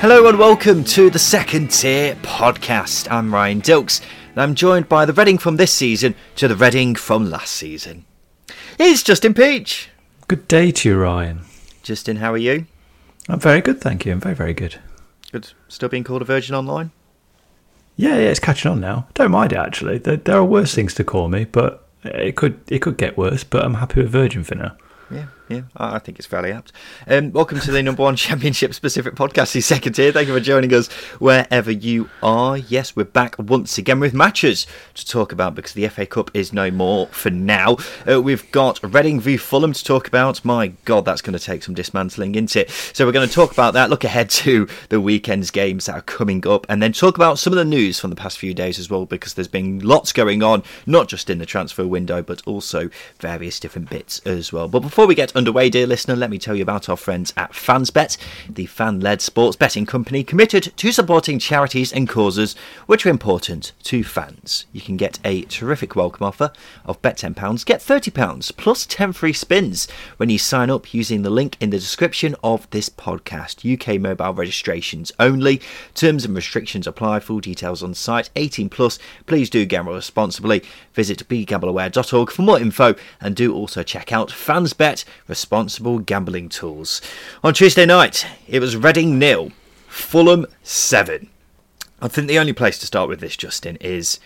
Hello and welcome to the Second Tier Podcast. I'm Ryan Dilks and I'm joined by the Reading from this season to the Reading from last season. It's Justin Peach. Good day to you, Ryan. Justin, how are you? I'm very good, thank you. I'm very, very good. Good. Still being called a virgin online? Yeah, yeah, it's catching on now. Don't mind it actually. There, there are worse things to call me, but it could it could get worse. But I'm happy with virgin for now. Yeah, yeah, I think it's fairly apt. Um, welcome to the number one championship specific podcast, the second tier. Thank you for joining us wherever you are. Yes, we're back once again with matches to talk about because the FA Cup is no more for now. Uh, we've got Reading v Fulham to talk about. My God, that's going to take some dismantling, isn't it? So we're going to talk about that, look ahead to the weekend's games that are coming up, and then talk about some of the news from the past few days as well because there's been lots going on, not just in the transfer window, but also various different bits as well. But before we get underway, dear listener, let me tell you about our friends at FansBet, the fan led sports betting company committed to supporting charities and causes which are important to fans. You can get a terrific welcome offer of bet £10, get £30 plus 10 free spins when you sign up using the link in the description of this podcast. UK mobile registrations only. Terms and restrictions apply. Full details on site. 18 plus. Please do gamble responsibly. Visit begambleaware.org for more info and do also check out FansBet responsible gambling tools. On Tuesday night, it was Reading nil, Fulham seven. I think the only place to start with this, Justin, is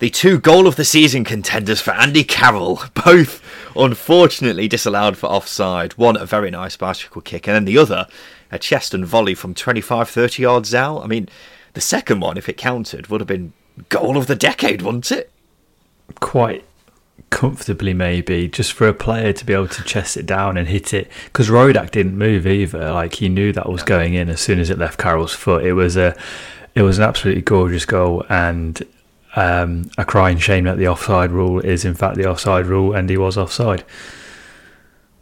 the two goal of the season contenders for Andy Carroll, both unfortunately disallowed for offside. One a very nice bicycle kick, and then the other a chest and volley from 25 30 yards out. I mean, the second one, if it counted, would have been goal of the decade, wouldn't it? Quite comfortably, maybe, just for a player to be able to chest it down and hit it. Because Rodak didn't move either. Like he knew that was going in as soon as it left Carroll's foot. It was a, it was an absolutely gorgeous goal, and um, a crying shame that the offside rule is in fact the offside rule, and he was offside.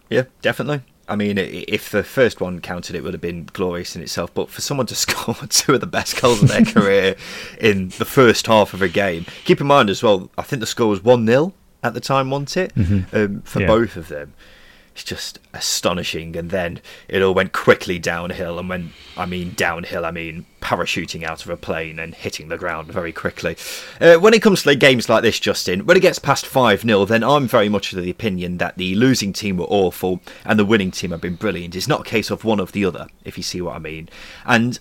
Yeah, definitely. I mean, if the first one counted, it would have been glorious in itself. But for someone to score two of the best goals of their career in the first half of a game, keep in mind as well, I think the score was 1 0 at the time, wasn't it? Mm-hmm. Um, for Yeah. both of them. It's just astonishing. And then it all went quickly downhill. And when I mean downhill, I mean parachuting out of a plane and hitting the ground very quickly. Uh, when it comes to games like this, Justin, when it gets past 5 0, then I'm very much of the opinion that the losing team were awful and the winning team have been brilliant. It's not a case of one of the other, if you see what I mean. And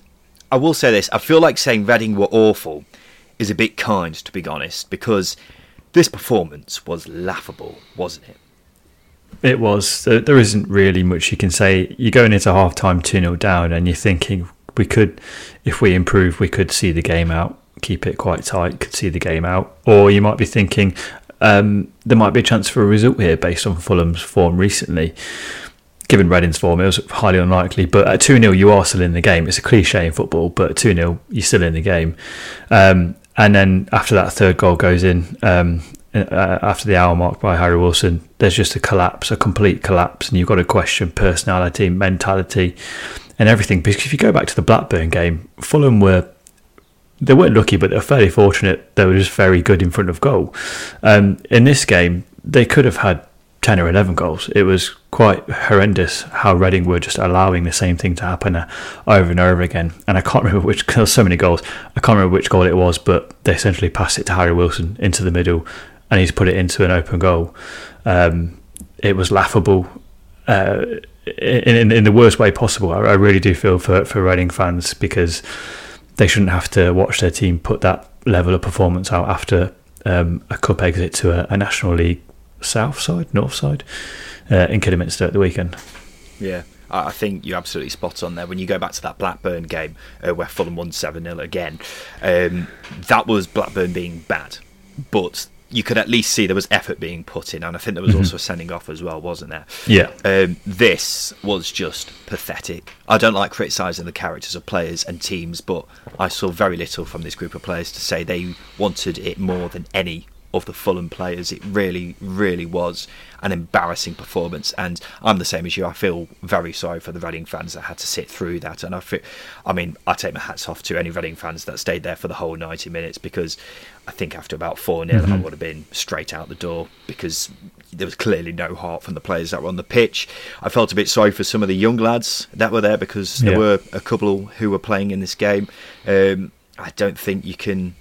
I will say this I feel like saying Reading were awful is a bit kind, to be honest, because this performance was laughable, wasn't it? It was. There isn't really much you can say. You're going into half time 2 0 down, and you're thinking, we could, if we improve, we could see the game out, keep it quite tight, could see the game out. Or you might be thinking, um, there might be a chance for a result here based on Fulham's form recently. Given Reading's form, it was highly unlikely. But at 2 0, you are still in the game. It's a cliche in football, but 2 0, you're still in the game. Um, and then after that third goal goes in, um, uh, after the hour mark by Harry Wilson, there's just a collapse, a complete collapse, and you've got to question personality, mentality, and everything. Because if you go back to the Blackburn game, Fulham were they weren't lucky, but they were fairly fortunate. They were just very good in front of goal. Um, in this game, they could have had ten or eleven goals. It was quite horrendous how Reading were just allowing the same thing to happen uh, over and over again. And I can't remember which. There so many goals. I can't remember which goal it was, but they essentially passed it to Harry Wilson into the middle, and he's put it into an open goal. Um, it was laughable uh, in, in, in the worst way possible. I, I really do feel for for Reading fans because they shouldn't have to watch their team put that level of performance out after um, a cup exit to a, a, National League South side, North side uh, in Kidderminster at the weekend. Yeah. I think you're absolutely spot on there. When you go back to that Blackburn game uh, where Fulham won 7 0 again, um, that was Blackburn being bad. But you could at least see there was effort being put in, and I think there was mm-hmm. also a sending off as well, wasn't there? Yeah. Um, this was just pathetic. I don't like criticising the characters of players and teams, but I saw very little from this group of players to say they wanted it more than any of the Fulham players. It really, really was an embarrassing performance, and I'm the same as you. I feel very sorry for the Reading fans that had to sit through that, and I feel, I mean, I take my hats off to any Reading fans that stayed there for the whole 90 minutes because I think after about four 0 mm-hmm. I would have been straight out the door because there was clearly no heart from the players that were on the pitch. I felt a bit sorry for some of the young lads that were there because there yeah. were a couple who were playing in this game. Um, I don't think you can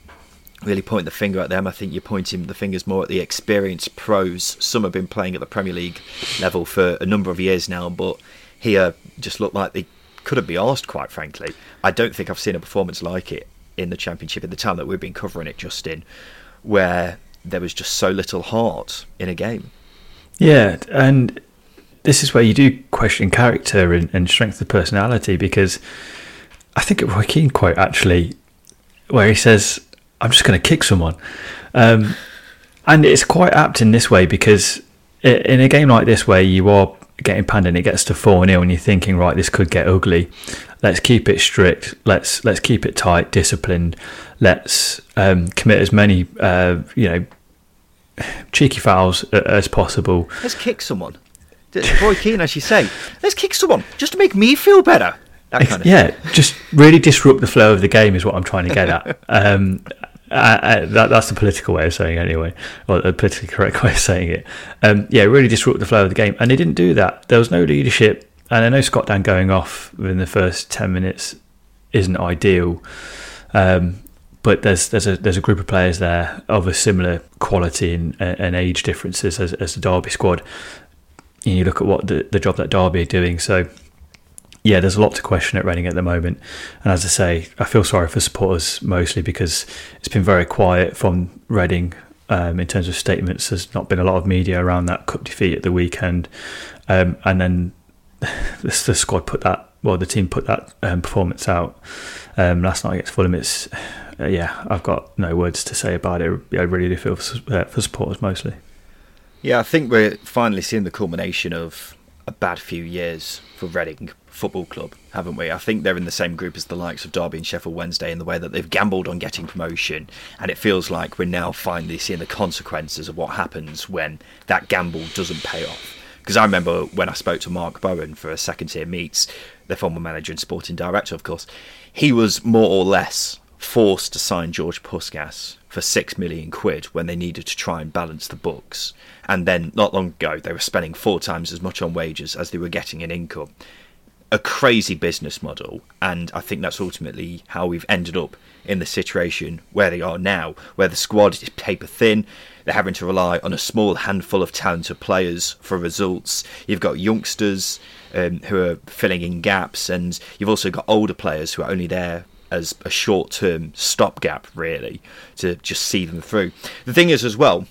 really point the finger at them. I think you're pointing the fingers more at the experienced pros. Some have been playing at the Premier League level for a number of years now, but here just looked like they couldn't be asked, quite frankly. I don't think I've seen a performance like it in the Championship at the time that we've been covering it, Justin, where there was just so little heart in a game. Yeah, and this is where you do question character and, and strength of personality because I think at Roy Keane quote actually, where he says, I'm just going to kick someone. Um, and it's quite apt in this way because in a game like this where you are getting panned and it gets to 4 0 and you're thinking, right, this could get ugly. Let's keep it strict. Let's let's keep it tight, disciplined. Let's um, commit as many, uh, you know, cheeky fouls as possible. Let's kick someone. Roy Keane, as you say, let's kick someone just to make me feel better. Kind of yeah, just really disrupt the flow of the game is what I'm trying to get at. Um, I, I, that, that's the political way of saying it anyway, or the politically correct way of saying it. Um, yeah, really disrupt the flow of the game, and they didn't do that. There was no leadership, and I know Scott Dann going off within the first ten minutes isn't ideal, um, but there's there's a there's a group of players there of a similar quality and, and age differences as, as the Derby squad. And you look at what the, the job that Derby are doing, so yeah, there's a lot to question at Reading at the moment. And as I say, I feel sorry for supporters mostly because it's been very quiet from Reading um, in terms of statements. There's not been a lot of media around that cup defeat at the weekend. Um, and then the, squad put that, well, the team put that um, performance out um, last night against Fulham. It's, uh, yeah, I've got no words to say about it. I really do feel for, uh, for supporters mostly. Yeah, I think we're finally seeing the culmination of a bad few years for Reading Football Club, haven't we? I think they're in the same group as the likes of Derby and Sheffield Wednesday in the way that they've gambled on getting promotion, and it feels like we're now finally seeing the consequences of what happens when that gamble doesn't pay off. Because I remember when I spoke to Mark Bowen for a second tier meets, the former manager and sporting director, of course, he was more or less forced to sign George Puscas for six million quid when they needed to try and balance the books. And then, not long ago, they were spending four times as much on wages as they were getting in income a crazy business model, and I think that's ultimately how we've ended up in the situation where they are now, where the squad is paper thin. They're having to rely on a small handful of talented players for results. You've got youngsters um, who are filling in gaps, and you've also got older players who are only there as a short term stopgap, really, to just see them through. The thing is, as well,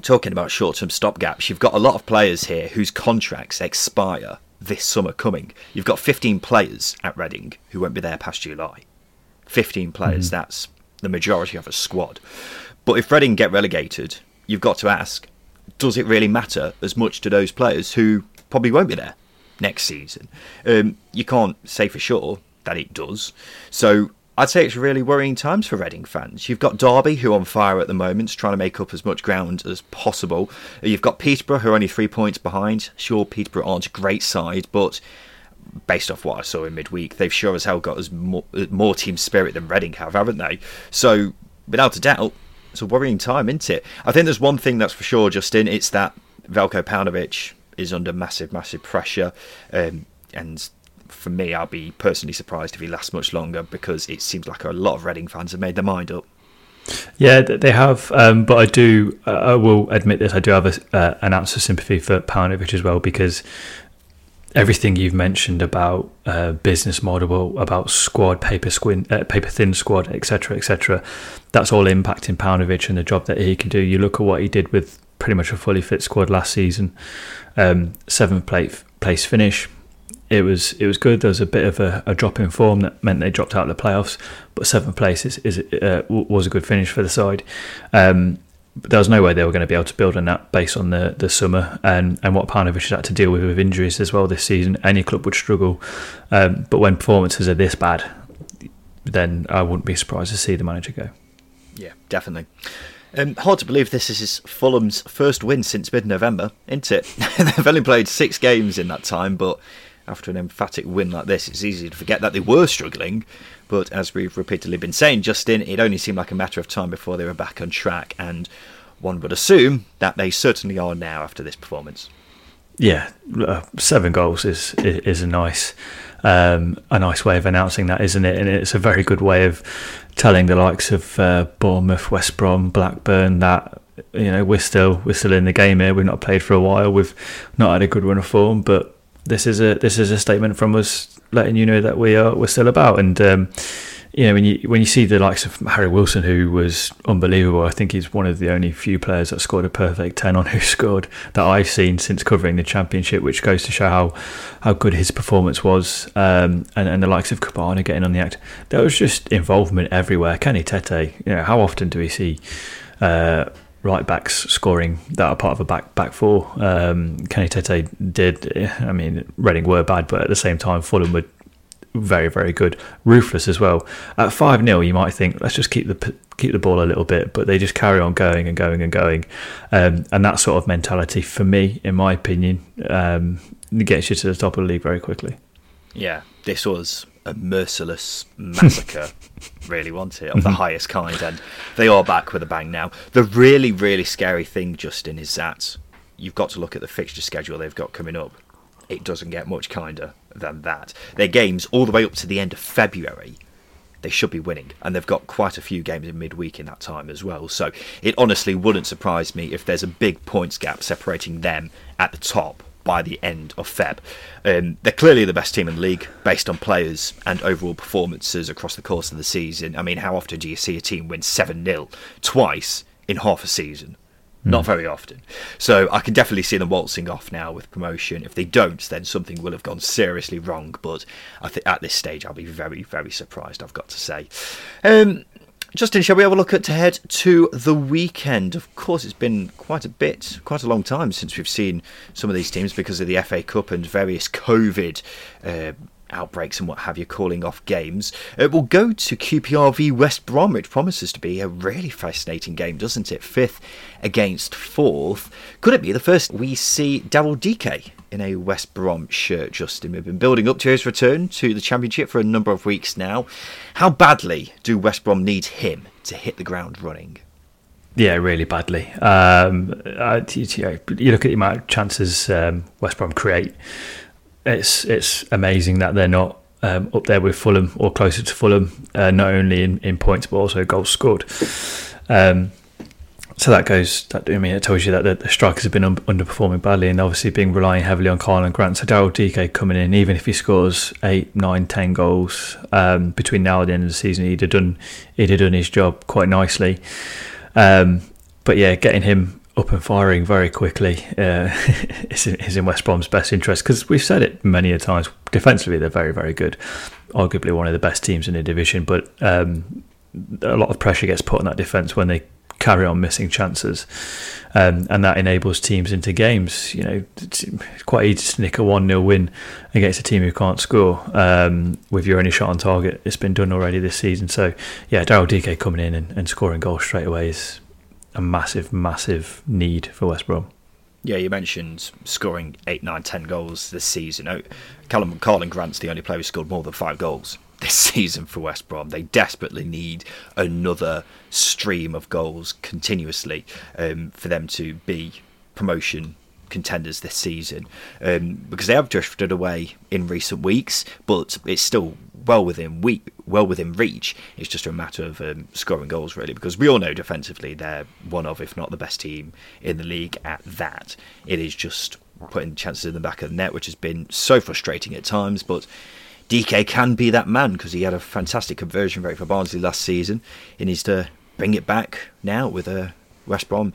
talking about short term stopgaps, you've got a lot of players here whose contracts expire this summer coming. You've got 15 players at Reading who won't be there past July. 15 players, mm. that's the majority of a squad. But if Reading get relegated, you've got to ask does it really matter as much to those players who probably won't be there next season? Um, you can't say for sure that it does. So I'd say it's really worrying times for Reading fans. You've got Derby, who are on fire at the moment, trying to make up as much ground as possible. You've got Peterborough, who are only three points behind. Sure, Peterborough aren't a great side, but based off what I saw in midweek, they've sure as hell got as more, more team spirit than Reading have, haven't they? So, without a doubt, it's a worrying time, isn't it? I think there's one thing that's for sure, Justin. It's that Veljko Paunovic is under massive, massive pressure, um, and for me, I'll be personally surprised if he lasts much longer because it seems like a lot of Reading fans have made their mind up. Yeah, they have, um, but I do. Uh, I will admit this. I do have a, uh, an ounce of sympathy for Paunovic as well because everything you've mentioned about uh, business model, about squad, paper squin, uh, paper thin squad, etc., etc. That's all impacting Paunovic and the job that he can do. You look at what he did with pretty much a fully fit squad last season, um, seventh place finish. It was it was good. There was a bit of a, a, drop in form that meant they dropped out of the playoffs, but seventh place is, is uh, was a good finish for the side. Um, there was no way they were going to be able to build on that based on the, the summer and, and what Paunovic had to deal with with injuries as well this season. Any club would struggle. Um, but when performances are this bad, then I wouldn't be surprised to see the manager go. Yeah, definitely. Um, hard to believe this is Fulham's first win since mid November, isn't it? They've only played six games in that time, but after an emphatic win like this, it's easy to forget that they were struggling. But as we've repeatedly been saying, Justin, it only seemed like a matter of time before they were back on track, and one would assume that they certainly are now after this performance. Yeah, uh, seven goals is is a nice um, a nice way of announcing that, isn't it? And it's a very good way of telling the likes of uh, Bournemouth, West Brom, Blackburn that you know we're still we're still in the game here. We've not played for a while. We've not had a good run of form, but this is a this is a statement from us letting you know that we are we're still about. And um, you know when you when you see the likes of Harry Wilson, who was unbelievable. I think he's one of the only few players that scored a perfect ten on who scored that I've seen since covering the championship, which goes to show how how good his performance was. Um, and, and the likes of Kebano getting on the act, there was just involvement everywhere. Kenny Tete, you know, how often do we see? Uh, right backs scoring that are part of a back back four. Um, Kenny Tete did. I mean, Reading were bad, but at the same time, Fulham were very very good, ruthless as well. At five 0 you might think let's just keep the keep the ball a little bit, but they just carry on going and going and going, um, and that sort of mentality, for me, in my opinion, um, gets you to the top of the league very quickly. Yeah, this was a merciless massacre, really, wasn't it, of the mm-hmm. highest kind. And they are back with a bang now. The really, really scary thing, Justin, is that you've got to look at the fixture schedule they've got coming up. It doesn't get much kinder than that. Their games all the way up to the end of February. They should be winning, and they've got quite a few games in midweek in that time as well. So it honestly wouldn't surprise me if there's a big points gap separating them at the top by the end of Feb. Um, they're clearly the best team in the league based on players and overall performances across the course of the season. I mean, how often do you see a team win 7 0 twice in half a season? Mm. Not very often. So I can definitely see them waltzing off now with promotion. If they don't, then something will have gone seriously wrong. But I think at this stage, I'll be very, very surprised, I've got to say. Um, Justin, shall we have a look at to head to the weekend? Of course, it's been quite a bit, quite a long time since we've seen some of these teams because of the FA Cup and various COVID uh, outbreaks and what have you calling off games. Uh, we'll go to QPR v West Brom, which promises to be a really fascinating game, doesn't it? Fifth against fourth. Could it be the first we see Daryl Dike in a West Brom shirt, Justin? We've been building up to his return to the Championship for a number of weeks now. How badly do West Brom need him to hit the ground running? Yeah, really badly. Um, you, look at the amount of chances um, West Brom create it's it's amazing that they're not um, up there with Fulham or closer to Fulham, uh, not only in, in points but also goals scored. Um, so that goes. That, I mean, it tells you that the, the strikers have been un- underperforming badly, and obviously being relying heavily on Karlan Grant. So Daryl Dike coming in, even if he scores eight, nine, ten goals um, between now and the end of the season, he'd have done he'd have done his job quite nicely. Um, but yeah, getting him up and firing very quickly uh, is, is in West Brom's best interest because we've said it many a times. Defensively, they're very, very good. Arguably one of the best teams in the division, but um, a lot of pressure gets put on that defence when they carry on missing chances, um, and that enables teams into games. You know, it's quite easy to nick a one 0 win against a team who can't score um, with your only shot on target. It's been done already this season. So yeah, Daryl Dike coming in and, and scoring goals straight away is a massive, massive need for West Brom. Yeah, you mentioned scoring eight, nine, ten goals this season. Oh, Callum Karlan Grant's the only player who scored more than five goals this season for West Brom. They desperately need another stream of goals continuously um, for them to be promotion contenders this season um, because they have drifted away in recent weeks, but it's still well within week, well within reach. It's just a matter of um, scoring goals, really, because we all know defensively they're one of, if not the best team in the league at that. It is just putting chances in the back of the net, which has been so frustrating at times, but. Dike can be that man because he had a fantastic conversion rate for Barnsley last season. He needs to bring it back now with a uh, West Brom.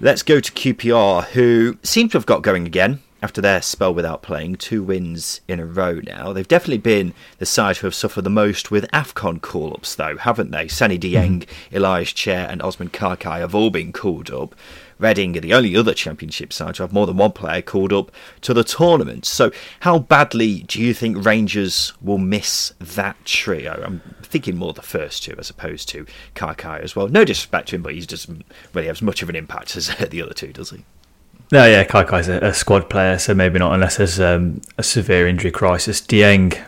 Let's go to QPR, who seem to have got going again after their spell without playing, two wins in a row now. They've definitely been the side who have suffered the most with AFCON call ups, though, haven't they? Seny Dieng, mm-hmm. Ilias Chair, and Osman Kakay have all been called up. Reading are the only other championship side to have more than one player called up to the tournament. So, how badly do you think Rangers will miss that trio? I'm thinking more the first two as opposed to Kakay as well. No disrespect to him, but he doesn't really have as much of an impact as the other two, does he? No, yeah, Kakay's a, a squad player, so maybe not unless there's um, a severe injury crisis. Dieng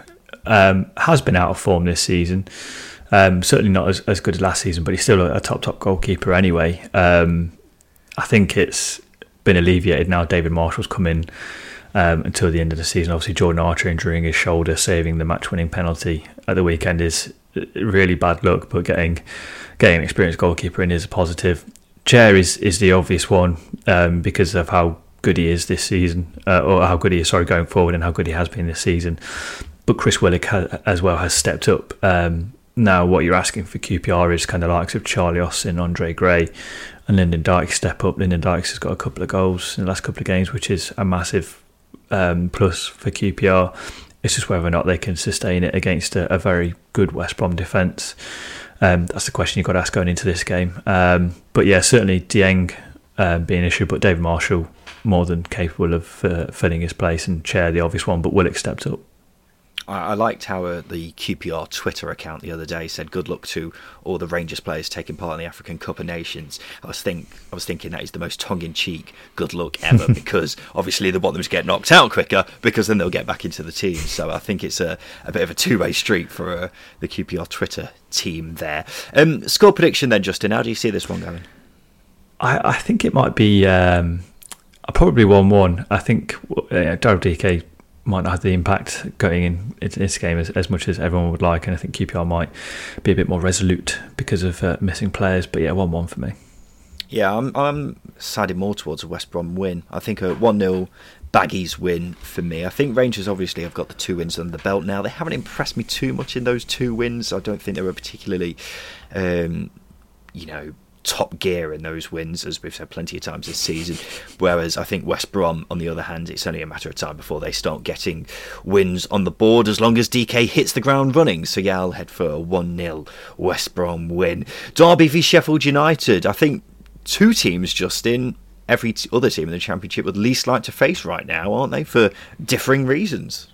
um, has been out of form this season. Um, certainly not as, as good as last season, but he's still a, a top top goalkeeper anyway. Um, I think it's been alleviated now. David Marshall's come in um, until the end of the season. Obviously, Jordan Archer injuring his shoulder, saving the match winning penalty at the weekend is really bad luck, but getting getting an experienced goalkeeper in is a positive. Chair is, is the obvious one um, because of how good he is this season, uh, or how good he is, sorry, going forward and how good he has been this season. But Chris Willock ha- as well has stepped up. Um, now, what you're asking for QPR is kind of likes of Charlie Austin, Andre Gray, and Lyndon Dykes step up. Lyndon Dykes has got a couple of goals in the last couple of games, which is a massive um, plus for QPR. It's just whether or not they can sustain it against a, a very good West Brom defence. Um, that's the question you've got to ask going into this game. Um, but yeah, certainly Dieng uh, being an issue, but David Marshall more than capable of uh, filling his place and chair the obvious one. But Willock stepped up. I, liked how uh, the QPR Twitter account the other day said good luck to all the Rangers players taking part in the African Cup of Nations. I was think I was thinking that is the most tongue in cheek good luck ever because obviously they want them to get knocked out quicker because then they'll get back into the team. So I think it's a, a bit of a two way street for uh, the QPR Twitter team there. Um, score prediction then, Justin. How do you see this one going? I, I think it might be um, probably one one. I think uh, Daryl Dike might not have the impact going in into this game as, as much as everyone would like, and I think QPR might be a bit more resolute because of uh, missing players. But yeah, one-one for me. Yeah, I'm I'm siding more towards a West Brom win. I think a one 0 Baggies win for me. I think Rangers obviously have got the two wins under the belt now. They haven't impressed me too much in those two wins. I don't think they were particularly, um, you know, top gear in those wins, as we've said plenty of times this season. Whereas I think West Brom, on the other hand, it's only a matter of time before they start getting wins on the board as long as Dike hits the ground running. So yeah, I'll head for a 1 0 West Brom win. Derby v Sheffield United. I think two teams, Justin, every other team in the Championship would least like to face right now, aren't they, for differing reasons?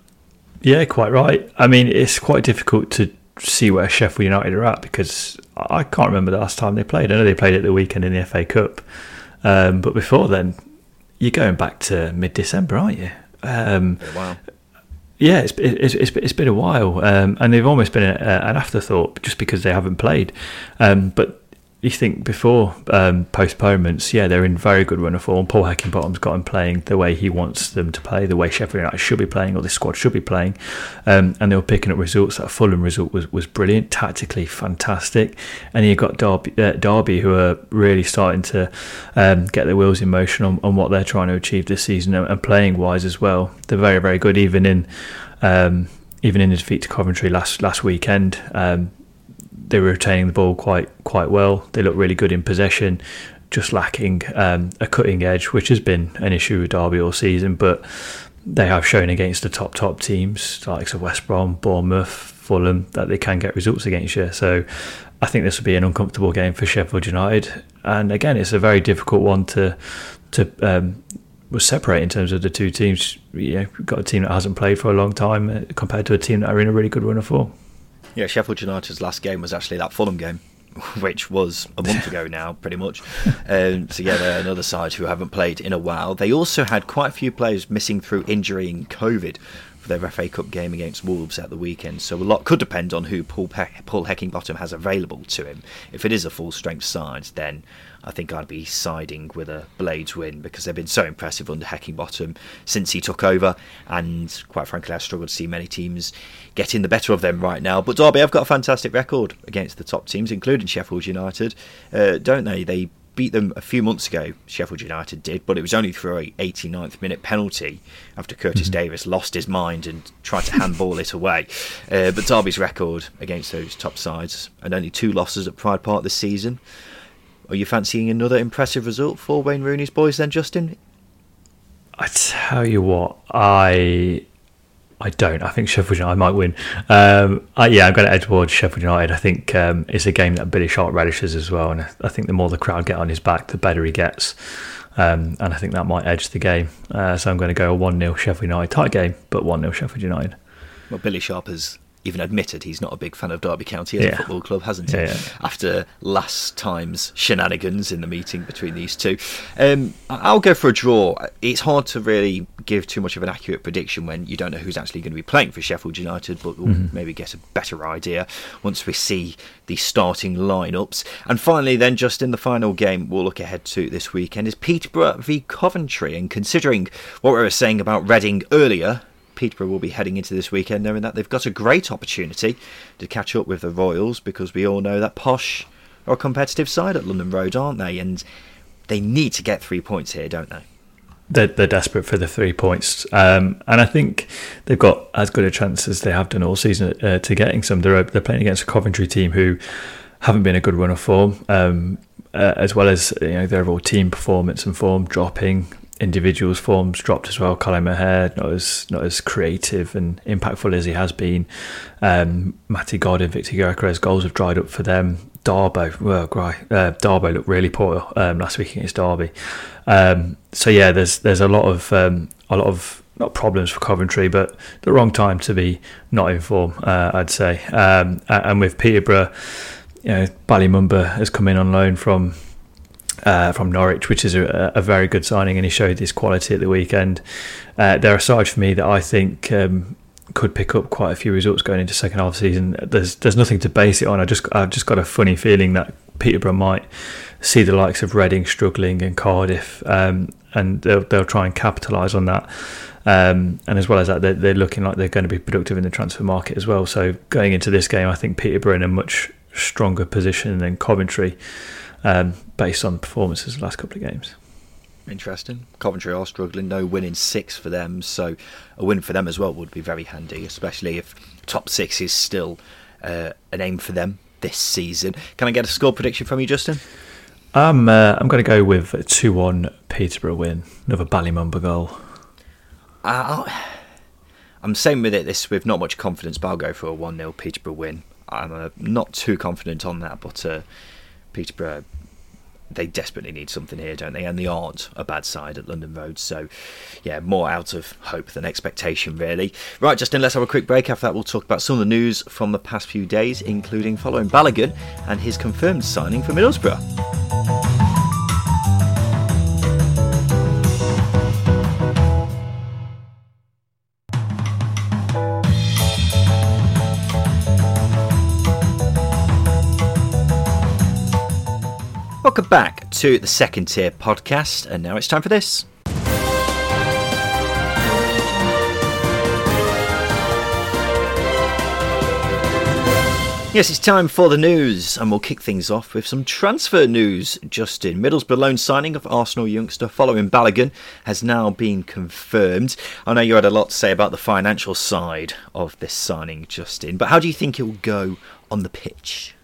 Yeah, quite right. I mean, it's quite difficult to see where Sheffield United are at because I can't remember the last time they played. I know they played at the weekend in the FA Cup, um, but before then, you're going back to mid December, aren't you? Um, wow. Yeah, it's, it's, it's, it's been a while, um, and they've almost been a, a, an afterthought just because they haven't played. Um, but you think before um, postponements, yeah, they're in very good run of form. Paul Heckingbottom's got them playing the way he wants them to play, the way Sheffield United should be playing, or this squad should be playing. Um, and they were picking up results. That Fulham result was, was brilliant, tactically fantastic. And you've got Derby, uh, Derby who are really starting to um, get their wheels in motion on, on, what they're trying to achieve this season and, playing wise as well. They're very, very good, even in. Um, even in the defeat to Coventry last last weekend, um, they were retaining the ball quite quite well. They looked really good in possession, just lacking um, a cutting edge, which has been an issue with Derby all season. But they have shown against the top top teams, like of West Brom, Bournemouth, Fulham, that they can get results against you. So I think this will be an uncomfortable game for Sheffield United. And again, it's a very difficult one to to um, separate in terms of the two teams. You know, got a team that hasn't played for a long time uh, compared to a team that are in a really good run of form. Yeah, Sheffield United's last game was actually that Fulham game which was a month ago now, pretty much. Um, so yeah, they're another side who haven't played in a while. They also had quite a few players missing through injury and COVID for their FA Cup game against Wolves at the weekend. So a lot could depend on who Paul, Pe- Paul Heckingbottom has available to him. If it is a full strength side, then I think I'd be siding with a Blades win because they've been so impressive under Heckingbottom since he took over. And quite frankly, I struggle to see many teams getting the better of them right now. But Derby have got a fantastic record against the top teams, including Sheffield United, uh, don't they? They beat them a few months ago. Sheffield United did, but it was only through a 89th minute penalty after Curtis mm-hmm. Davies lost his mind and tried to handball it away. Uh, but Derby's record against those top sides and only two losses at Pride Park this season. Are you fancying another impressive result for Wayne Rooney's boys then, Justin? I tell you what, I I don't. I think Sheffield United might win. Um, I, yeah, I'm going to edge towards Sheffield United. I think um, it's a game that Billy Sharp relishes as well, and I think the more the crowd get on his back, the better he gets. Um, and I think that might edge the game. Uh, so I'm going to go a 1 0 Sheffield United tight game, but 1 0 Sheffield United. Well, Billy Sharp has even admitted he's not a big fan of Derby County as yeah. a football club, hasn't he? Yeah. After last time's shenanigans in the meeting between these two. Um, I'll go for a draw. It's hard to really give too much of an accurate prediction when you don't know who's actually going to be playing for Sheffield United, but we'll mm-hmm. maybe get a better idea once we see the starting lineups. And finally, then, just in the final game we'll look ahead to this weekend is Peterborough v Coventry. And considering what we were saying about Reading earlier, Peterborough will be heading into this weekend knowing that they've got a great opportunity to catch up with the Royals because we all know that Posh are a competitive side at London Road, aren't they? And they need to get three points here, don't they? They're, they're desperate for the three points, um, and I think they've got as good a chance as they have done all season uh, to getting some. They're they're playing against a Coventry team who haven't been a good run of form, um, uh, as well as you know their overall team performance and form dropping individuals' forms dropped as well. Callum O'Hare not as not as creative and impactful as he has been. Um, Matty Godden and Victor Gyökeres goals have dried up for them. Dabo, well, uh, Dabo looked really poor um, last week against Derby. Um, so yeah, there's there's a lot of um, a lot of not problems for Coventry, but the wrong time to be not in form, uh, I'd say. Um, and with Peterborough, you know, Bali Mumba has come in on loan from uh, from Norwich, which is a, a, very good signing, and he showed his quality at the weekend. Uh, they're a side for me that I think um, could pick up quite a few results going into second half season. There's there's nothing to base it on. I just I've just got a funny feeling that Peterborough might see the likes of Reading struggling and Cardiff, um, and they'll they'll try and capitalise on that. Um, and as well as that, they're, they're, looking like they're going to be productive in the transfer market as well. So going into this game, I think Peterborough in a much stronger position than Coventry um, based on performances the last couple of games. Interesting. Coventry are struggling, no win in six for them, so a win for them as well would be very handy, especially if top six is still uh, an aim for them this season. Can I get a score prediction from you, Justin? I'm uh, I'm going to go with a two-one Peterborough win, another Bali Mumba goal. Uh, I'm saying with it this with not much confidence, but I'll go for a one 0 Peterborough win. I'm uh, not too confident on that, but uh, Peterborough they desperately need something here, don't they? And they aren't a bad side at London Road. So, yeah, more out of hope than expectation, really. Right, Justin, let's have a quick break. After that, we'll talk about some of the news from the past few days, including Folarin Balogun and his confirmed signing for Middlesbrough. Welcome back to the second tier podcast, and now it's time for this. Yes, it's time for the news, and we'll kick things off with some transfer news. Justin Middlesbrough loan signing of Arsenal youngster Folarin Balogun has now been confirmed. I know you had a lot to say about the financial side of this signing, Justin, but how do you think it will go on the pitch?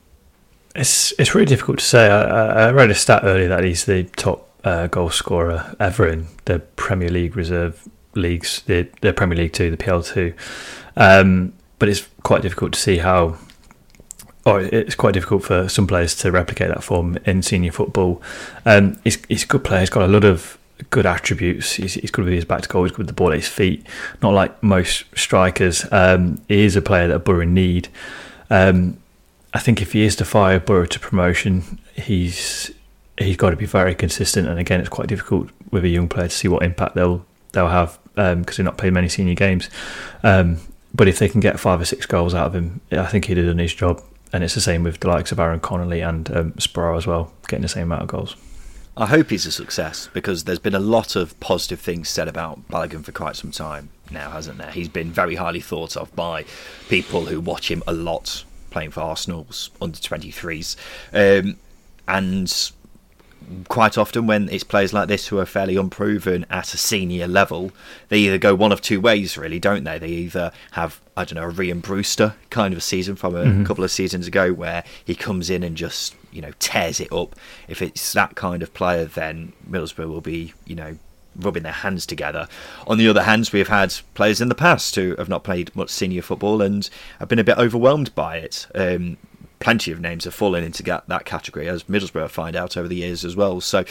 It's it's really difficult to say. I, I read a stat earlier that he's the top uh, goal scorer ever in the Premier League reserve leagues, the the Premier League two, the PL two. Um, but it's quite difficult to see how, or it's quite difficult for some players to replicate that form in senior football. Um, he's he's a good player. He's got a lot of good attributes. He's, he's good with his back to goal. He's good with the ball at his feet. Not like most strikers. Um, he is a player that Borough need. Um, I think if he is to fire Borough to promotion, he's he's got to be very consistent. And again, it's quite difficult with a young player to see what impact they'll they'll have because um, they're not playing many senior games. Um, but if they can get five or six goals out of him, I think he'd have done his job. And it's the same with the likes of Aaron Connolly and um, as well, getting the same amount of goals. I hope he's a success because there's been a lot of positive things said about Balogun for quite some time now, hasn't there? He's been very highly thought of by people who watch him a lot playing for Arsenal's under 23s. Um, and quite often when it's players like this who are fairly unproven at a senior level, they either go one of two ways, really, don't they? They either have, I don't know, a Rhian Brewster kind of a season from a mm-hmm. couple of seasons ago where he comes in and just, you know, tears it up. If it's that kind of player, then Middlesbrough will be, you know, rubbing their hands together. On the other hand, we've had players in the past who have not played much senior football and have been a bit overwhelmed by it. Um, plenty of names have fallen into that category, as Middlesbrough find out over the years as well. So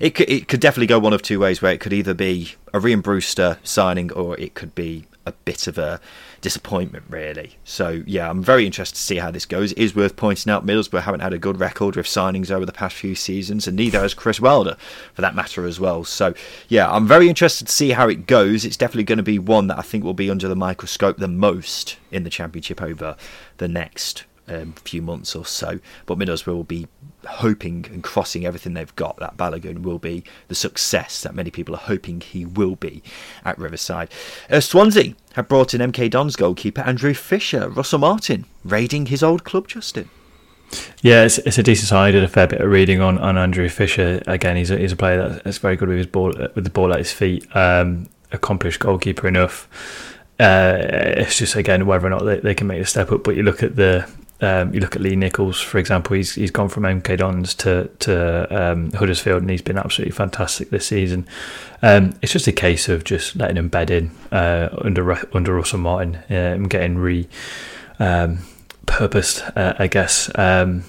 it could, it could definitely go one of two ways, where it could either be a Rhian Brewster signing or it could be a bit of a disappointment, really. So yeah, I'm very interested to see how this goes. It is worth pointing out Middlesbrough haven't had a good record with signings over the past few seasons, and neither has Chris Wilder, for that matter, as well. So yeah, I'm very interested to see how it goes. It's definitely going to be one that I think will be under the microscope the most in the Championship over the next um, few months or so. But Middlesbrough will be hoping and crossing everything they've got that Balogun will be the success that many people are hoping he will be at Riverside. Uh, Swansea have brought in MK Dons goalkeeper Andrew Fisher, Russell Martin raiding his old club, Justin. Yeah, it's, it's a decent side. I did a fair bit of reading on, on Andrew Fisher. Again, he's a, he's a player that's very good with his ball with the ball at his feet. Um, accomplished goalkeeper enough. Uh, it's just again whether or not they, they can make the step up. But you look at the um, you look at Lee Nicholls, for example. He's he's gone from MK Dons to to um, Huddersfield, and he's been absolutely fantastic this season. Um, it's just a case of just letting him bed in uh, under under Russell Martin, um, getting re um, purposed, uh, I guess, um,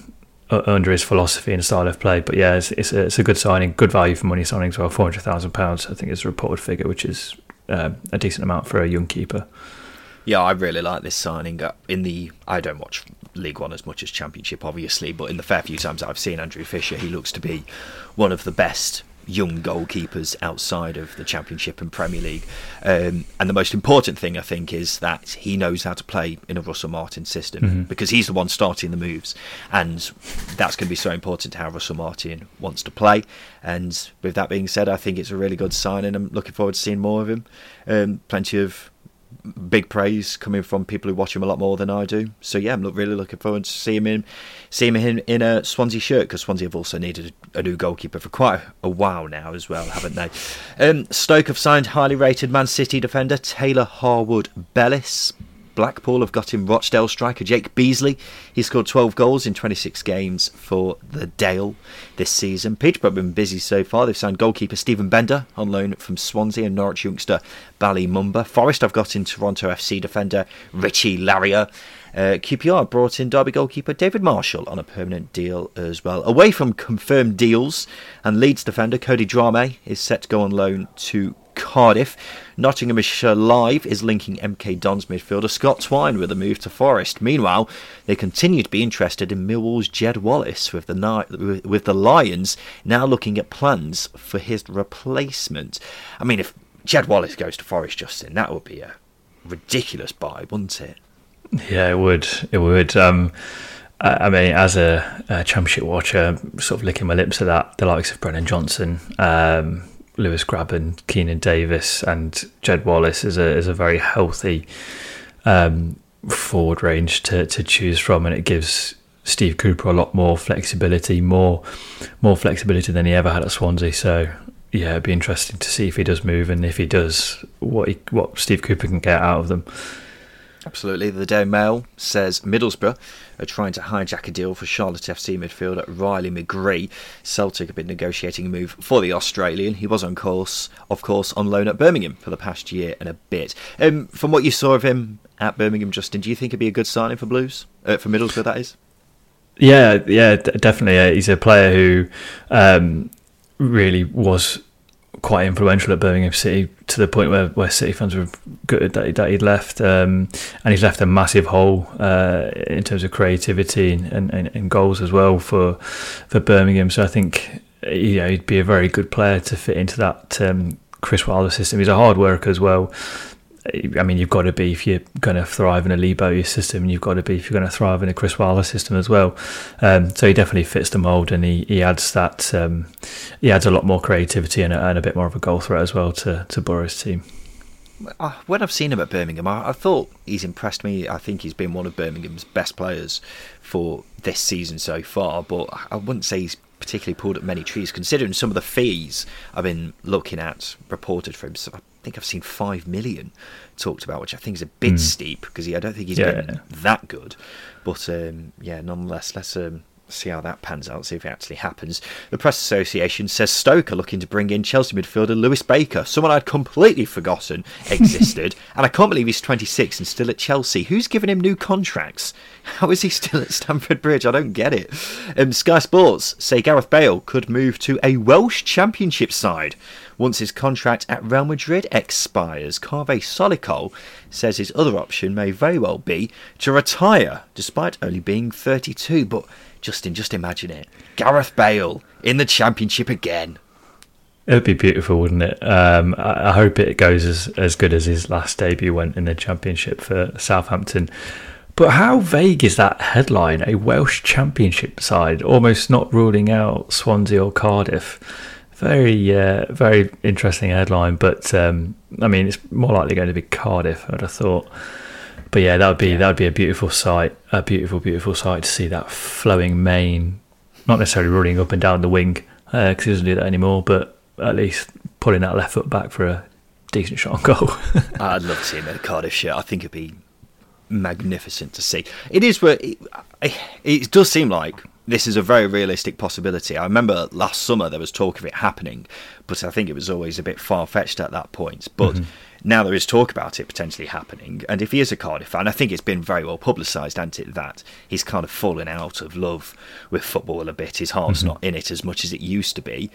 under his philosophy and style of play. But yeah, it's it's a, it's a good signing, good value for money signing as well. Four hundred thousand pounds, I think, is a reported figure, which is uh, a decent amount for a young keeper. Yeah, I really like this signing. Uh, in the I don't watch League One as much as Championship, obviously, but in the fair few times I've seen Andrew Fisher, he looks to be one of the best young goalkeepers outside of the Championship and Premier League. Um, and the most important thing, I think, is that he knows how to play in a Russell Martin system mm-hmm. because he's the one starting the moves. And that's going to be so important to how Russell Martin wants to play. And with that being said, I think it's a really good sign, and I'm looking forward to seeing more of him. Um, plenty of big praise coming from people who watch him a lot more than I do. So yeah, I'm really looking forward to seeing him in, seeing him in a Swansea shirt because Swansea have also needed a new goalkeeper for quite a while now as well, haven't they? Um, Stoke have signed highly rated Man City defender Taylor Harwood Bellis. Blackpool have got him Rochdale striker Jake Beesley. He scored 12 goals in 26 games for the Dale this season. Peterborough have been busy so far. They've signed goalkeeper Steven Benda on loan from Swansea and Norwich youngster Bali Mumba. Forest have got in Toronto FC defender Richie Laryea. Uh, QPR brought in Derby goalkeeper David Marshall on a permanent deal as well. Away from confirmed deals, and Leeds defender Cody Drameh is set to go on loan to Cardiff. Nottinghamshire Live is linking MK Dons midfielder Scott Twine with a move to Forest. Meanwhile, they continue to be interested in Millwall's Jed Wallace, with the with the Lions now looking at plans for his replacement. I mean, if Jed Wallace goes to Forest, Justin, that would be a ridiculous buy, wouldn't it? Yeah, it would. It would. Um, I mean, as a, a, championship watcher, sort of licking my lips at that, the likes of Brennan Johnson, um, Lewis Grabban, Keinan Davis, and Jed Wallace is a is a very healthy um, forward range to, to choose from, and it gives Steve Cooper a lot more flexibility, more more flexibility than he ever had at Swansea. So yeah, it'd be interesting to see if he does move, and if he does, what he, what Steve Cooper can get out of them. Absolutely. The Daily Mail says Middlesbrough are trying to hijack a deal for Charlotte FC midfielder Riley McGree. Celtic have been negotiating a move for the Australian. He was on course, of course, on loan at Birmingham for the past year and a bit. Um, from what you saw of him at Birmingham, Justin, do you think it'd be a good signing for Blues? Uh, for Middlesbrough, that is? Yeah, yeah, definitely. He's a player who um, really was quite influential at Birmingham City to the point where, where City fans were gutted that, that he'd left. Um, and he's left a massive hole uh, in terms of creativity and, and, and, goals as well for for Birmingham. So I think you know, he'd be a very good player to fit into that um, Chris Wilder system. He's a hard worker as well. I mean, you've got to be if you're going to thrive in a Lee Bowyer system. You've got to be if you're going to thrive in a Chris Wilder system as well. Um, so he definitely fits the mould, and he, he adds that um, he adds a lot more creativity and a, and a, bit more of a goal threat as well to to Boro's team. Uh, when I've seen him at Birmingham, I, I thought he's impressed me. I think he's been one of Birmingham's best players for this season so far. But I wouldn't say he's particularly pulled up many trees, considering some of the fees I've been looking at reported for him. I think I've seen five million talked about, which I think is a bit mm. steep because I don't think he's yeah. been that good. But um, yeah, nonetheless, let's um, see how that pans out, see if it actually happens. The Press Association says Stoke are looking to bring in Chelsea midfielder Lewis Baker, someone I'd completely forgotten existed, and I can't believe he's 26 and still at Chelsea. Who's given him new contracts? How is he still at Stamford Bridge? I don't get it. Um, Sky Sports say Gareth Bale could move to a Welsh Championship side once his contract at Real Madrid expires. Kaveh Solhekol says his other option may very well be to retire, despite only being 32. But Justin, just imagine it. Gareth Bale in the championship again. It would be beautiful, wouldn't it? Um, I, I, hope it goes as, as good as his last debut went in the championship for Southampton. But how vague is that headline? A Welsh championship side, almost not ruling out Swansea or Cardiff. Very, uh, very interesting headline. But um, I mean, it's more likely going to be Cardiff. I'd have thought. But yeah, that would be yeah. that would be a beautiful sight, a beautiful, beautiful sight to see that flowing mane, not necessarily running up and down the wing because uh, he doesn't do that anymore, but at least pulling that left foot back for a decent shot on goal. I'd love to see him in a Cardiff shirt. I think it'd be magnificent to see. It is where it, it does seem like this is a very realistic possibility. I remember last summer there was talk of it happening, but I think it was always a bit far fetched at that point. But mm-hmm now there is talk about it potentially happening. And if he is a Cardiff fan, I think it's been very well publicised, hasn't it, that he's kind of fallen out of love with football a bit. His heart's mm-hmm. not in it as much as it used to be.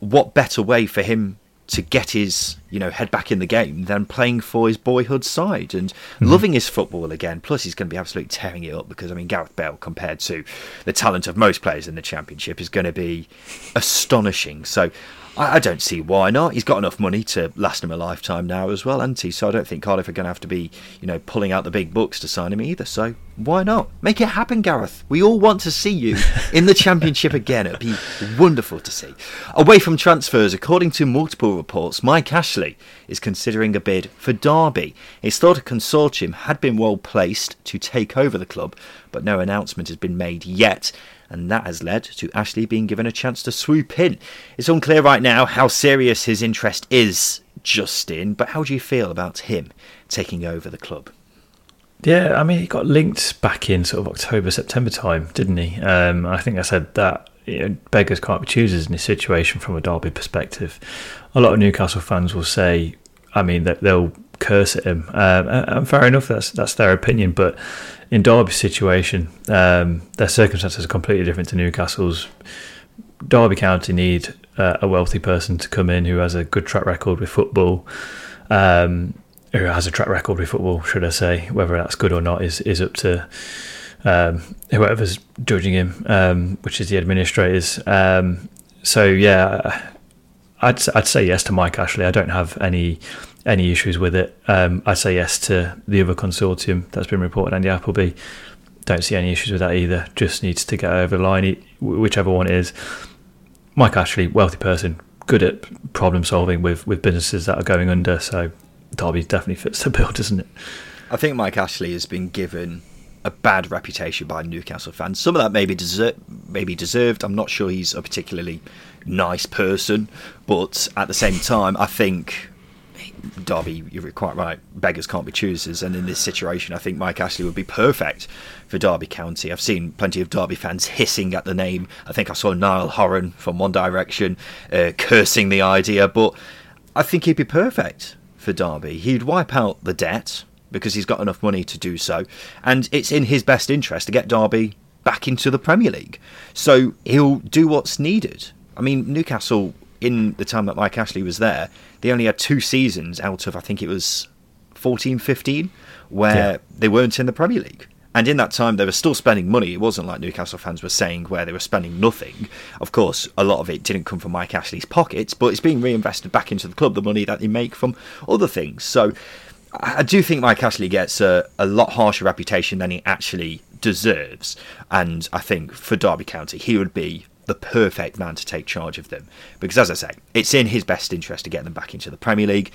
What better way for him to get his you know head back in the game than playing for his boyhood side and mm-hmm. loving his football again. Plus, he's going to be absolutely tearing it up because I mean Gareth Bale compared to the talent of most players in the Championship is going to be astonishing. So I, I, don't see why not. He's got enough money to last him a lifetime now as well, hasn't he? So I don't think Cardiff are going to have to be, you know, pulling out the big books to sign him either. So why not? Make it happen, Gareth. We all want to see you in the Championship again. It'd be wonderful to see. Away from transfers, according to multiple reports, Mike Ashley is considering a bid for Derby. It's thought a consortium had been well placed to take over the club, but no announcement has been made yet and that has led to Ashley being given a chance to swoop in. It's unclear right now how serious his interest is, Justin, but how do you feel about him taking over the club? Yeah, I mean, he got linked back in sort of October, September time, didn't he? Um, I think I said that you know, beggars can't be choosers in this situation from a Derby perspective. A lot of Newcastle fans will say, I mean, that they'll curse at him, um, and fair enough, that's that's their opinion. But in Derby's situation, um, their circumstances are completely different to Newcastle's. Derby County need uh, a wealthy person to come in who has a good track record with football. Um, who has a track record with football, should I say? Whether that's good or not is is up to um, whoever's judging him, um, which is the administrators. So yeah, I'd I'd say yes to Mike Ashley. I don't have any any issues with it. Um, I'd say yes to the other consortium that's been reported, Andy Appleby. Don't see any issues with that either. Just needs to get over the line, whichever one it is. Mike Ashley, wealthy person, good at problem solving with, with businesses that are going under. So Derby definitely fits the bill, doesn't it? I think Mike Ashley has been given a bad reputation by Newcastle fans. Some of that may be, deser- maybe deserved. I'm not sure he's a particularly nice person, but at the same time, I think Derby, you're quite right. Beggars can't be choosers, and in this situation, I think Mike Ashley would be perfect for Derby County. I've seen plenty of Derby fans hissing at the name. I think I saw Niall Horan from One Direction uh, cursing the idea, but I think he'd be perfect for Derby. He'd wipe out the debt because he's got enough money to do so, and it's in his best interest to get Derby back into the Premier League. So he'll do what's needed. I mean, Newcastle in the time that Mike Ashley was there, they only had two seasons out of I think it was 14, 15, where yeah. they weren't in the Premier League. And in that time, they were still spending money. It wasn't like Newcastle fans were saying where they were spending nothing. Of course, a lot of it didn't come from Mike Ashley's pockets, but it's being reinvested back into the club, the money that they make from other things. So I do think Mike Ashley gets a, a lot harsher reputation than he actually deserves. And I think for Derby County, he would be the perfect man to take charge of them. Because as I say, it's in his best interest to get them back into the Premier League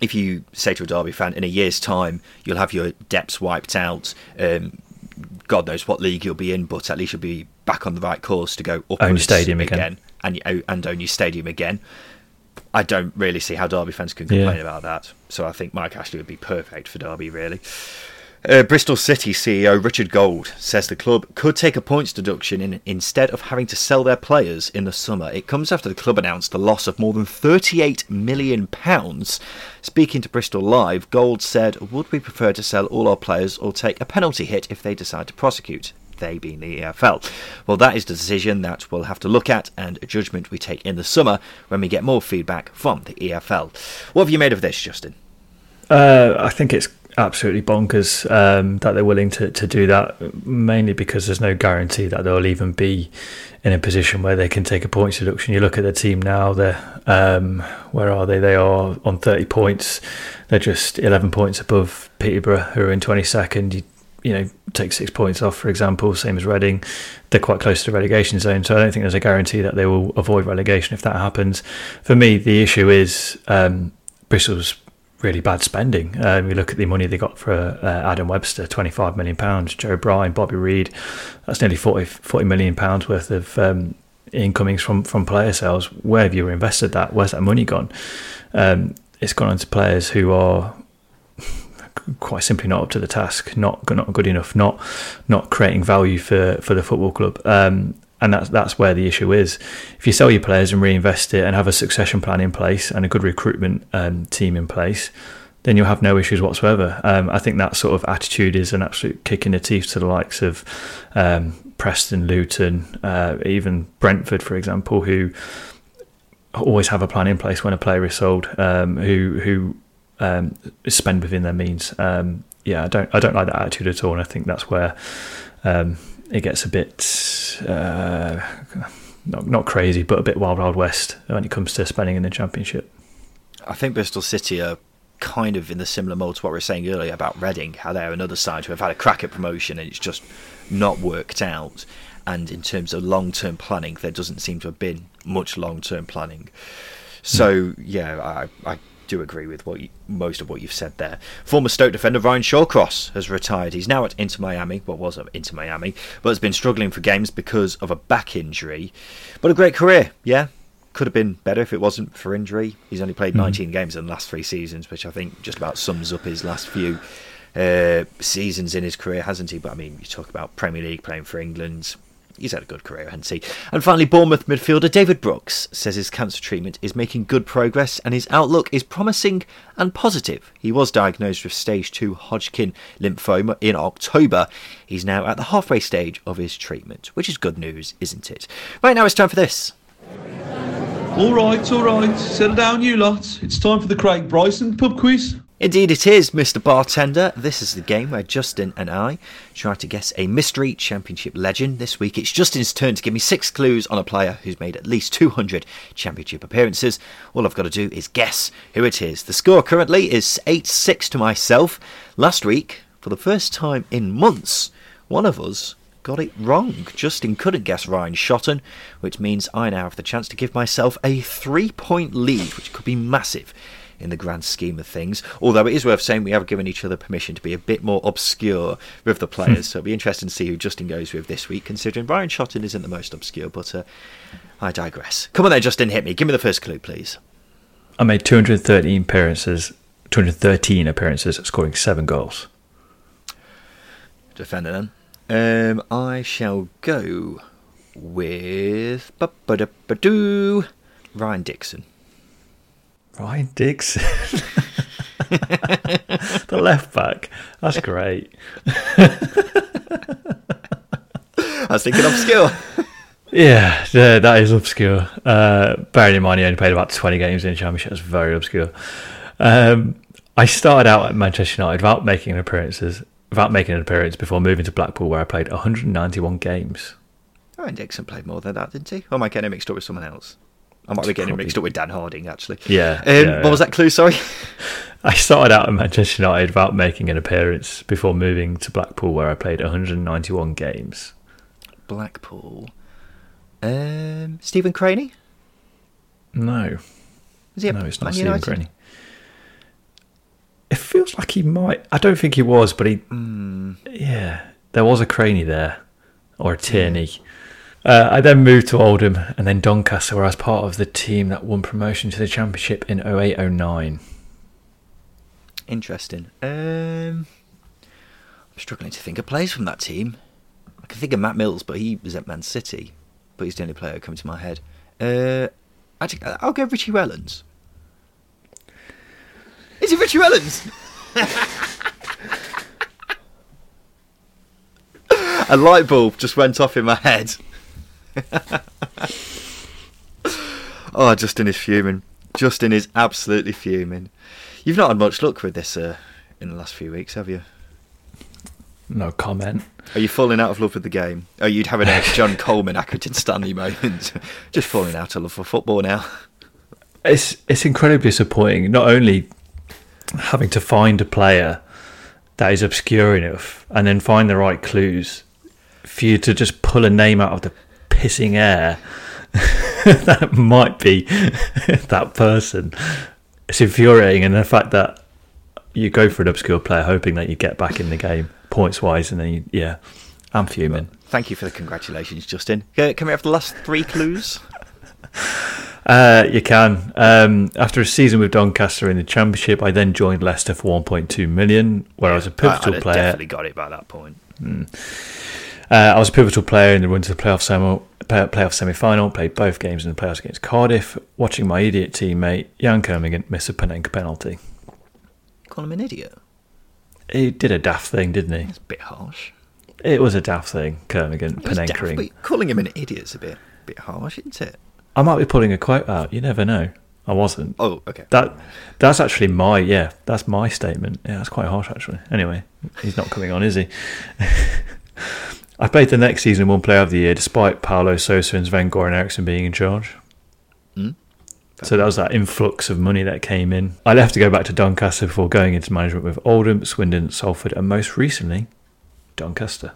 if you say to a Derby fan, in a year's time, you'll have your depths wiped out. Um, God knows what league you'll be in, but at least you'll be back on the right course to go up own stadium again, again and and own your stadium again. I don't really see how Derby fans can complain yeah. about that. So I think Mike Ashley would be perfect for Derby, really. Uh, Bristol City CEO Richard Gould says the club could take a points deduction in, instead of having to sell their players in the summer. It comes after the club announced a loss of more than £38 million. Speaking to Bristol Live, Gould said, Would we prefer to sell all our players or take a penalty hit if they decide to prosecute? They being the EFL. Well, that is the decision that we'll have to look at and a judgment we take in the summer when we get more feedback from the EFL. What have you made of this, Justin? Uh, I think it's absolutely bonkers um, that they're willing to, to do that, mainly because there's no guarantee that they'll even be in a position where they can take a points deduction. You look at the team now; they're um, where are they? They are on 30 points. They're just 11 points above Peterborough, who are in 22nd. You, you know, take six points off, for example, same as Reading. They're quite close to the relegation zone, so I don't think there's a guarantee that they will avoid relegation if that happens. For me, the issue is um, Bristol's really bad spending. Um, you look at the money they got for uh, Adam Webster, £25 million, Joe Bryan, Bobby Reid, that's nearly 40, 40 million pounds worth of um, incomings from, from player sales. Where have you invested that? Where's that money gone? Um, it's gone into players who are quite simply not up to the task, not not good enough, not not creating value for, for the football club. Um, and that's that's where the issue is. If you sell your players and reinvest it and have a succession plan in place and a good recruitment um, team in place, then you'll have no issues whatsoever. Um, I think that sort of attitude is an absolute kick in the teeth to the likes of um, Preston, Luton, uh, even Brentford, for example, who always have a plan in place when a player is sold, um, who who um, spend within their means. Um, yeah, I don't I don't like that attitude at all, and I think that's where it gets a bit uh, not not crazy, but a bit wild wild west when it comes to spending in the championship. I think Bristol City are kind of in the similar mode to what we were saying earlier about Reading, how they're another side who have had a crack at promotion and it's just not worked out. And in terms of long term planning, there doesn't seem to have been much long term planning. So yeah, I, I do agree with what you, most of what you've said there. Former Stoke defender Ryan Shawcross has retired. He's now at Inter Miami, what well, was at Inter Miami, but has been struggling for games because of a back injury. But a great career, yeah. Could have been better if it wasn't for injury. He's only played mm 19 games in the last three seasons, which I think just about sums up his last few uh, seasons in his career, hasn't he? But I mean, you talk about Premier League playing for England, he's had a good career, hasn't he? And finally, Bournemouth midfielder David Brooks says his cancer treatment is making good progress and his outlook is promising and positive. He was diagnosed with stage 2 Hodgkin lymphoma in October. He's now at the halfway stage of his treatment, which is good news, isn't it? Right now, it's time for this. All right, all right. Settle down, you lot. It's time for the Craig Bryson pub quiz. Indeed, it is, Mr. Bartender. This is the game where Justin and I try to guess a mystery championship legend. This week, it's Justin's turn to give me six clues on a player who's made at least 200 championship appearances. All I've got to do is guess who it is. The score currently is 8 6 to myself. Last week, for the first time in months, one of us got it wrong. Justin couldn't guess Ryan Shotton, which means I now have the chance to give myself a three point lead, which could be massive in the grand scheme of things. Although it is worth saying we have given each other permission to be a bit more obscure with the players, so it'll be interesting to see who Justin goes with this week, considering Ryan Shotton isn't the most obscure, but uh, I digress. Come on there, Justin, hit me. Give me the first clue, please. I made 213 appearances, 213 appearances, scoring seven goals. Defender then. Um, I shall go with Ryan Dixon. Ryan Dixon. the left back. That's great. I was thinking obscure. Yeah, yeah, that is obscure. Uh, bearing in mind he only played about 20 games in the Championship, that's very obscure. Um, I started out at Manchester United without making appearances, without making an appearance before moving to Blackpool, where I played 191 games. Ryan Dixon played more than that, didn't he? Or am I getting mixed up with someone else? I might be getting Probably- mixed up with Dan Harding, actually. Yeah, Um, yeah, what was that clue? Sorry. I started out at Manchester United without making an appearance before moving to Blackpool, where I played 191 games. Blackpool. Um, Stephen Crainey. No, Was he no, it's not Stephen Crainey. It feels like he might. I don't think he was, but he. Hmm. Yeah, there was a Crainey there, or a Tierney. Uh, I then moved to Oldham and then Doncaster, where I was part of the team that won promotion to the Championship in 0809. Interesting. Um, I'm struggling to think of players from that team. I can think of Matt Mills, but he was at Man City. But he's the only player that coming to my head. Uh, actually, I'll go Richie Wellens. Is it Richie Wellens? A light bulb just went off in my head. oh, Justin is fuming. Justin is absolutely fuming. You've not had much luck with this uh, in the last few weeks, have you? No comment. Are you falling out of love with the game? Oh, you having a John Coleman Accrington Stanley moment? Just falling out of love for football now. It's it's incredibly disappointing. Not only having to find a player that is obscure enough and then find the right clues for you to just pull a name out of the pissing air that might be that person. It's infuriating, and the fact that you go for an obscure player hoping that you get back in the game points wise, and then you, yeah, I'm fuming. Thank you for the congratulations, Justin. Can we have the last three clues? Uh, you can. Um, after a season with Doncaster in the Championship, I then joined Leicester for 1.2 million, where I was a pivotal I, player. definitely got it by that point. Uh, I was a pivotal player in the run to the playoff semi play- playoff semi final. Played both games in the playoffs against Cardiff. Watching my idiot teammate Yann Kermorgant miss a Panenka penalty. Call him an idiot. He did a daft thing, didn't he? It's a bit harsh. It was a daft thing, Kermigan Panenkering. calling him an idiot's a bit, a bit harsh, isn't it? I might be pulling a quote out. You never know. I wasn't. Oh, okay. That that's actually my yeah. That's my statement. Yeah, that's quite harsh actually. Anyway, he's not coming on, is he? I played the next season and won Player of the Year, despite Paulo Sousa and Sven Goran Eriksson being in charge. Hmm. So that was that influx of money that came in. I left to go back to Doncaster before going into management with Oldham, Swindon, Salford, and most recently, Doncaster.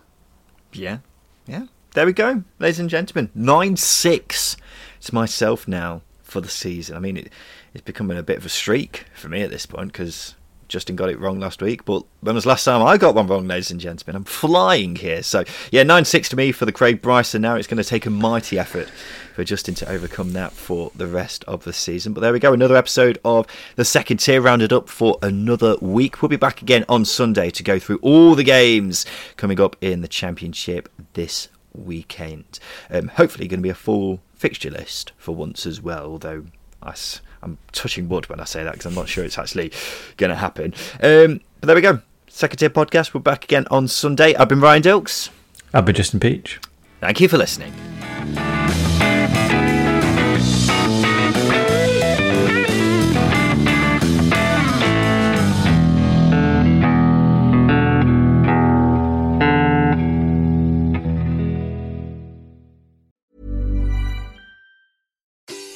Yeah, yeah. There we go, ladies and gentlemen. Nine six. It's myself now for the season. I mean, it, it's becoming a bit of a streak for me at this point because Justin got it wrong last week. But when was last time I got one wrong, ladies and gentlemen? I'm flying here. So yeah, nine six to me for the Craig Bryson. Now it's going to take a mighty effort for Justin to overcome that for the rest of the season. But there we go, another episode of the second tier rounded up for another week. We'll be back again on Sunday to go through all the games coming up in the championship this weekend. Um, hopefully, going to be a full fixture list for once as well. Although I s- I'm touching wood when I say that because I'm not sure it's actually going to happen. Um, but there we go. Second tier podcast. We're back again on Sunday. I've been Ryan Dilks. I've been Justin Peach. Thank you for listening.